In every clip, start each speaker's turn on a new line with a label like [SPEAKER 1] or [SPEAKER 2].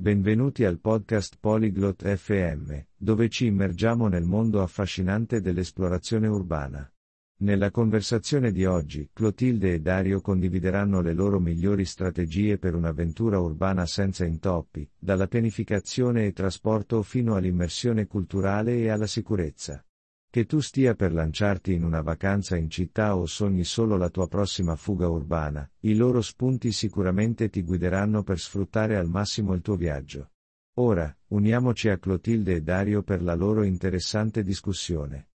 [SPEAKER 1] Benvenuti al podcast Polyglot FM, dove ci immergiamo nel mondo affascinante dell'esplorazione urbana. Nella conversazione di oggi, Clotilde e Dario condivideranno le loro migliori strategie per un'avventura urbana senza intoppi, dalla pianificazione e trasporto fino all'immersione culturale e alla sicurezza. Che tu stia per lanciarti in una vacanza in città o sogni solo la tua prossima fuga urbana, i loro spunti sicuramente ti guideranno per sfruttare al massimo il tuo viaggio. Ora, uniamoci a Clotilde e Dario per la loro interessante discussione.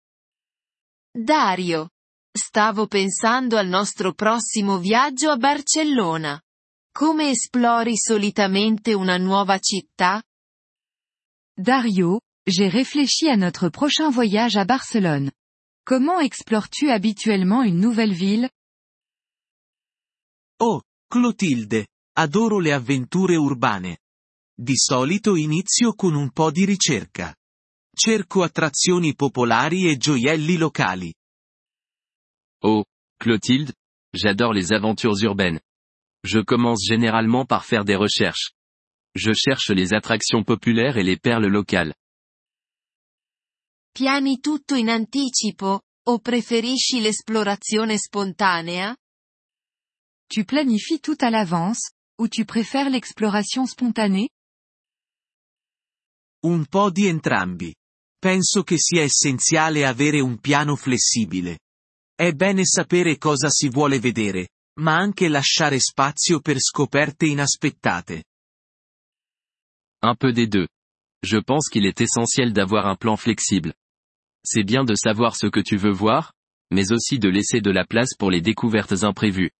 [SPEAKER 2] Dario. Stavo pensando al nostro prossimo viaggio a Barcellona. Come esplori solitamente una nuova città?
[SPEAKER 3] Dario, j'ai réfléchi à notre prochain voyage à Barcelone. Comment explores-tu habituellement une nouvelle ville?
[SPEAKER 4] Oh, Clotilde, adoro le avventure urbane. Di solito inizio con un po' di ricerca. Cerco attrazioni popolari e gioielli locali.
[SPEAKER 5] Oh, Clotilde, j'adore les aventures urbaines. Je commence généralement par faire des recherches. Je cherche les attractions populaires et les perles locales.
[SPEAKER 2] Piani tutto in anticipo, o preferisci l'esplorazione spontanea?
[SPEAKER 3] Tu planifies tout à l'avance, ou tu préfères l'exploration spontanée?
[SPEAKER 4] Un po' di entrambi. Penso che sia essenziale avere un piano flessibile. È bene sapere cosa si vuole vedere, ma anche lasciare spazio per scoperte inaspettate.
[SPEAKER 5] Un peu des deux. Je pense qu'il est essentiel d'avoir un plan flexible. C'est bien de savoir ce que tu veux voir, mais aussi de laisser de la place pour les découvertes imprévues.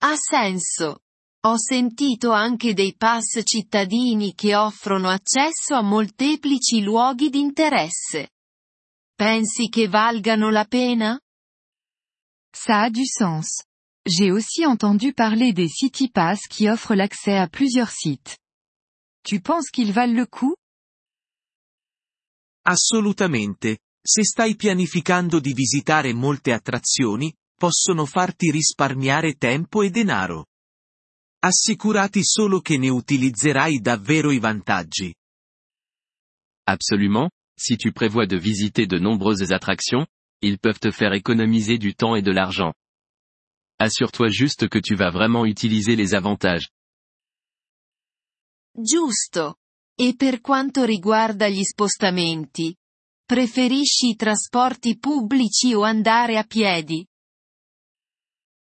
[SPEAKER 2] Ha senso. Ho sentito anche dei pass cittadini che offrono accesso a molteplici luoghi d'interesse. Pensi che valgano la pena?
[SPEAKER 3] Ça a du sens. J'ai aussi entendu parler des City Pass qui offrent l'accès à plusieurs sites. Tu penses qu'ils valent le coup?
[SPEAKER 4] Assolutamente. Se stai pianificando di visitare molte attrazioni, possono farti risparmiare tempo e denaro. Assicurati solo che ne utilizzerai davvero i vantaggi.
[SPEAKER 5] Absolument, si tu prévois de visiter de nombreuses attractions, ils peuvent te faire économiser du temps et de l'argent. Assure-toi juste que tu vas vraiment utiliser les avantages.
[SPEAKER 2] Giusto. E per quanto riguarda gli spostamenti? Preferisci i trasporti pubblici o andare a piedi?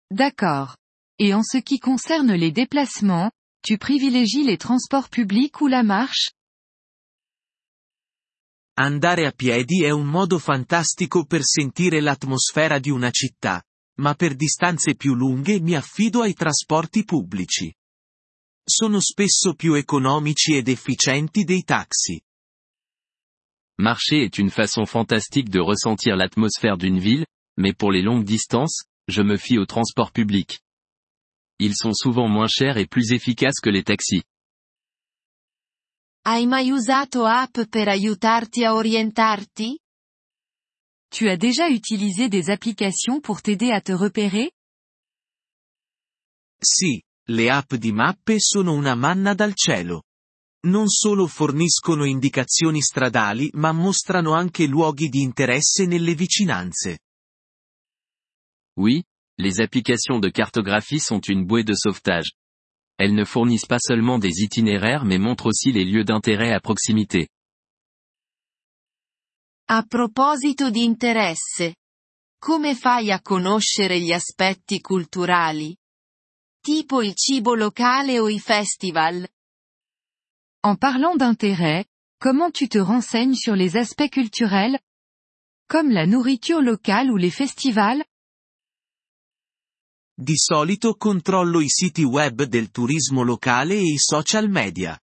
[SPEAKER 3] D'accord. Et en ce qui concerne les déplacements, tu privilégies les transports publics ou la marche
[SPEAKER 4] Andare a piedi è un modo fantastico per sentire l'atmosfera di una città, ma per distanze più lunghe mi affido ai trasporti pubblici. Sono spesso più economici ed efficienti dei taxi.
[SPEAKER 5] Marcher est une façon fantastique de ressentir l'atmosphère d'une ville, mais pour les longues distances, je me fie aux transports publics. Ils sont souvent moins chers et plus efficaces que les taxis.
[SPEAKER 2] Hai mai usato app per aiutarti a orientarti?
[SPEAKER 3] Tu as déjà utilisé des applications pour t'aider à te repérer?
[SPEAKER 4] Sì, le app di mappe sono una manna dal cielo. Non solo forniscono indicazioni stradali ma mostrano anche luoghi di interesse nelle vicinanze.
[SPEAKER 5] Oui, les applications de cartographie sont une bouée de sauvetage. Elles ne fournissent pas seulement des itinéraires mais montrent aussi les lieux d'intérêt à proximité.
[SPEAKER 2] A proposito di interesse. Come fai a conoscere gli aspetti culturali? Tipo il cibo locale o i festival?
[SPEAKER 3] En parlant d'intérêt, comment tu te renseignes sur les aspects culturels? Comme la nourriture locale ou les festivals?
[SPEAKER 4] Di solito controllo i siti web del turismo locale e i social media.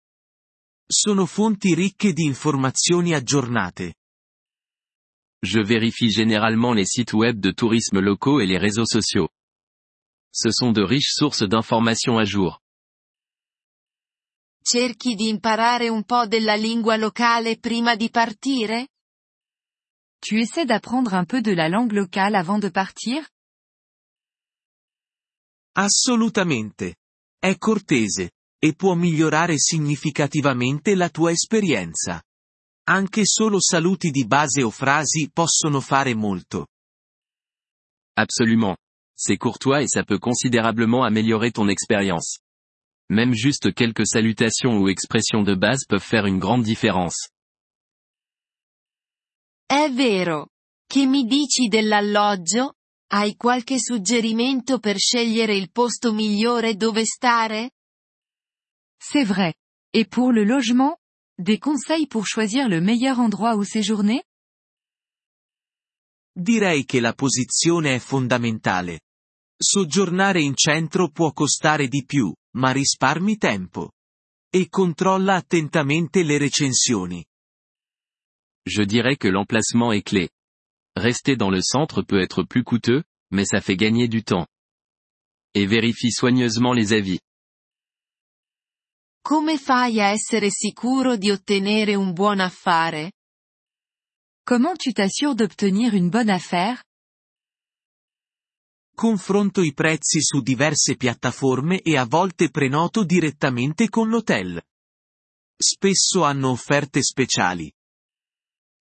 [SPEAKER 4] Sono fonti ricche di informazioni aggiornate.
[SPEAKER 5] Je vérifie généralement les sites web de tourisme locaux et les réseaux sociaux. Ce sont de riches sources d'informations à jour.
[SPEAKER 2] Cerchi di imparare un po' della lingua locale prima di partire?
[SPEAKER 3] Tu essaies d'apprendre un peu de la langue locale avant de partir
[SPEAKER 4] Assolutamente. È cortese. e può migliorare significativamente la tua esperienza. Anche solo saluti di base o frasi possono fare molto.
[SPEAKER 5] Absolument. C'est courtois et ça peut considérablement améliorer ton expérience. Même juste quelques salutations ou expressions de base peuvent faire une grande différence.
[SPEAKER 2] È vero. Che mi dici dell'alloggio? Hai qualche suggerimento per scegliere il posto migliore dove stare?
[SPEAKER 3] C'est vrai. Et pour le logement? Des conseils pour choisir le meilleur endroit où séjourner?
[SPEAKER 4] Direi che la posizione è fondamentale. Soggiornare in centro può costare di più, ma risparmi tempo. E controlla attentamente le recensioni.
[SPEAKER 5] Je dirais que l'emplacement est clé. Rester dans le centre peut être plus coûteux, mais ça fait gagner du temps. Et vérifie soigneusement les avis.
[SPEAKER 2] Come fai a essere sicuro di ottenere un buon affare?
[SPEAKER 3] Comment tu t'assures d'obtenir une bonne affaire?
[SPEAKER 4] Confronto i prezzi su diverse piattaforme e a volte prenoto direttamente con l'hotel. Spesso hanno offerte speciali.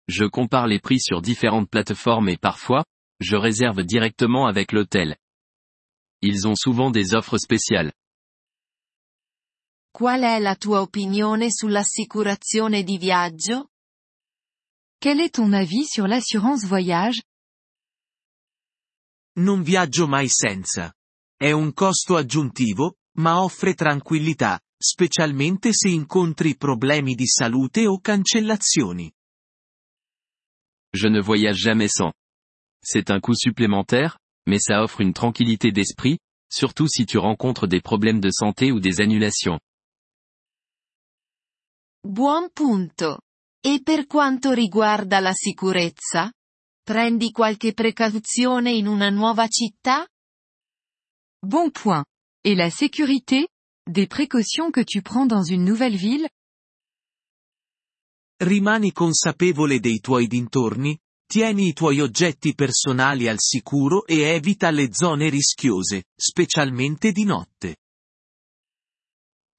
[SPEAKER 5] Je compare les prix sur différentes plateformes et parfois, je réserve directement avec l'hôtel. Ils ont souvent des offres spéciales.
[SPEAKER 2] Qual è la tua opinione sull'assicurazione di viaggio?
[SPEAKER 3] Quel est ton avis sur l'assurance voyage?
[SPEAKER 4] Non viaggio mai senza. È un costo aggiuntivo, ma offre tranquillità, specialmente se incontri problemi di salute o cancellazioni.
[SPEAKER 5] Je ne voyage jamais sans. C'est un coût supplémentaire, mais ça offre une tranquillité d'esprit, surtout si tu rencontres des problèmes de santé ou des annulations.
[SPEAKER 2] Buon punto. E per quanto riguarda la sicurezza? Prendi qualche precauzione in una nuova città?
[SPEAKER 3] Bon point. Et la sécurité? Des précautions que tu prends dans une nouvelle ville?
[SPEAKER 4] Rimani consapevole dei tuoi dintorni, tieni i tuoi oggetti personali al sicuro e evita le zone rischiose, specialmente di notte.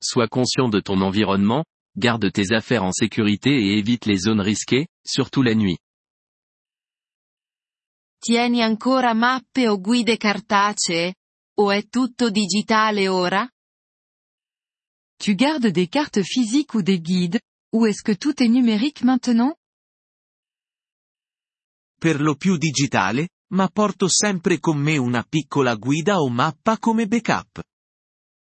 [SPEAKER 5] Sois conscient de ton environnement, garde tes affaires en sécurité et évite les zones risquées, surtout la nuit.
[SPEAKER 2] Tieni ancora mappe o guide cartacee? O è tutto digitale ora?
[SPEAKER 3] Tu gardes des cartes physiques ou des guides, ou est-ce que tout est numérique maintenant?
[SPEAKER 4] Per lo più digitale, ma porto sempre con me una piccola guida o mappa come backup.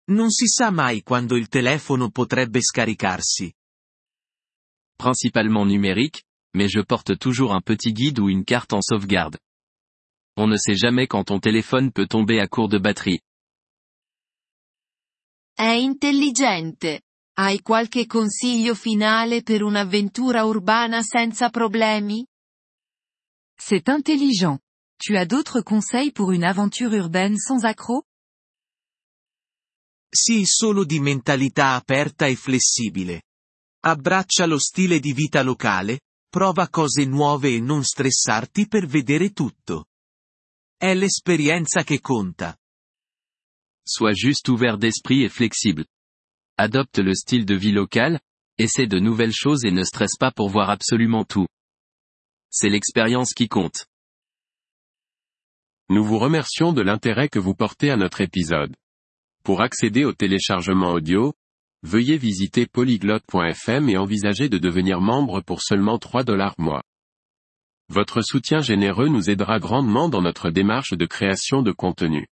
[SPEAKER 4] Non si sa mai quando il telefono potrebbe scaricarsi.
[SPEAKER 5] Principalement numérique, mais je porte toujours un petit guide ou une carte en sauvegarde. On ne sait jamais quand ton téléphone peut tomber à court de batterie.
[SPEAKER 2] È intelligente. Hai qualche consiglio finale per un'avventura urbana senza problemi?
[SPEAKER 3] C'est intelligent. Tu as d'autres conseils pour une aventure urbaine sans accroc?
[SPEAKER 4] Sii solo di mentalità aperta e flessibile. Abbraccia lo stile di vita locale, prova cose nuove e non stressarti per vedere tutto. È l'esperienza che conta.
[SPEAKER 5] Sois juste ouvert d'esprit et flexible. Adopte le style de vie local, essaie de nouvelles choses et ne stresse pas pour voir absolument tout. C'est l'expérience qui compte.
[SPEAKER 6] Nous vous remercions de l'intérêt que vous portez à notre épisode. Pour accéder au téléchargement audio, veuillez visiter polyglotte.fm et envisager de devenir membre pour seulement 3 dollars mois. Votre soutien généreux nous aidera grandement dans notre démarche de création de contenu.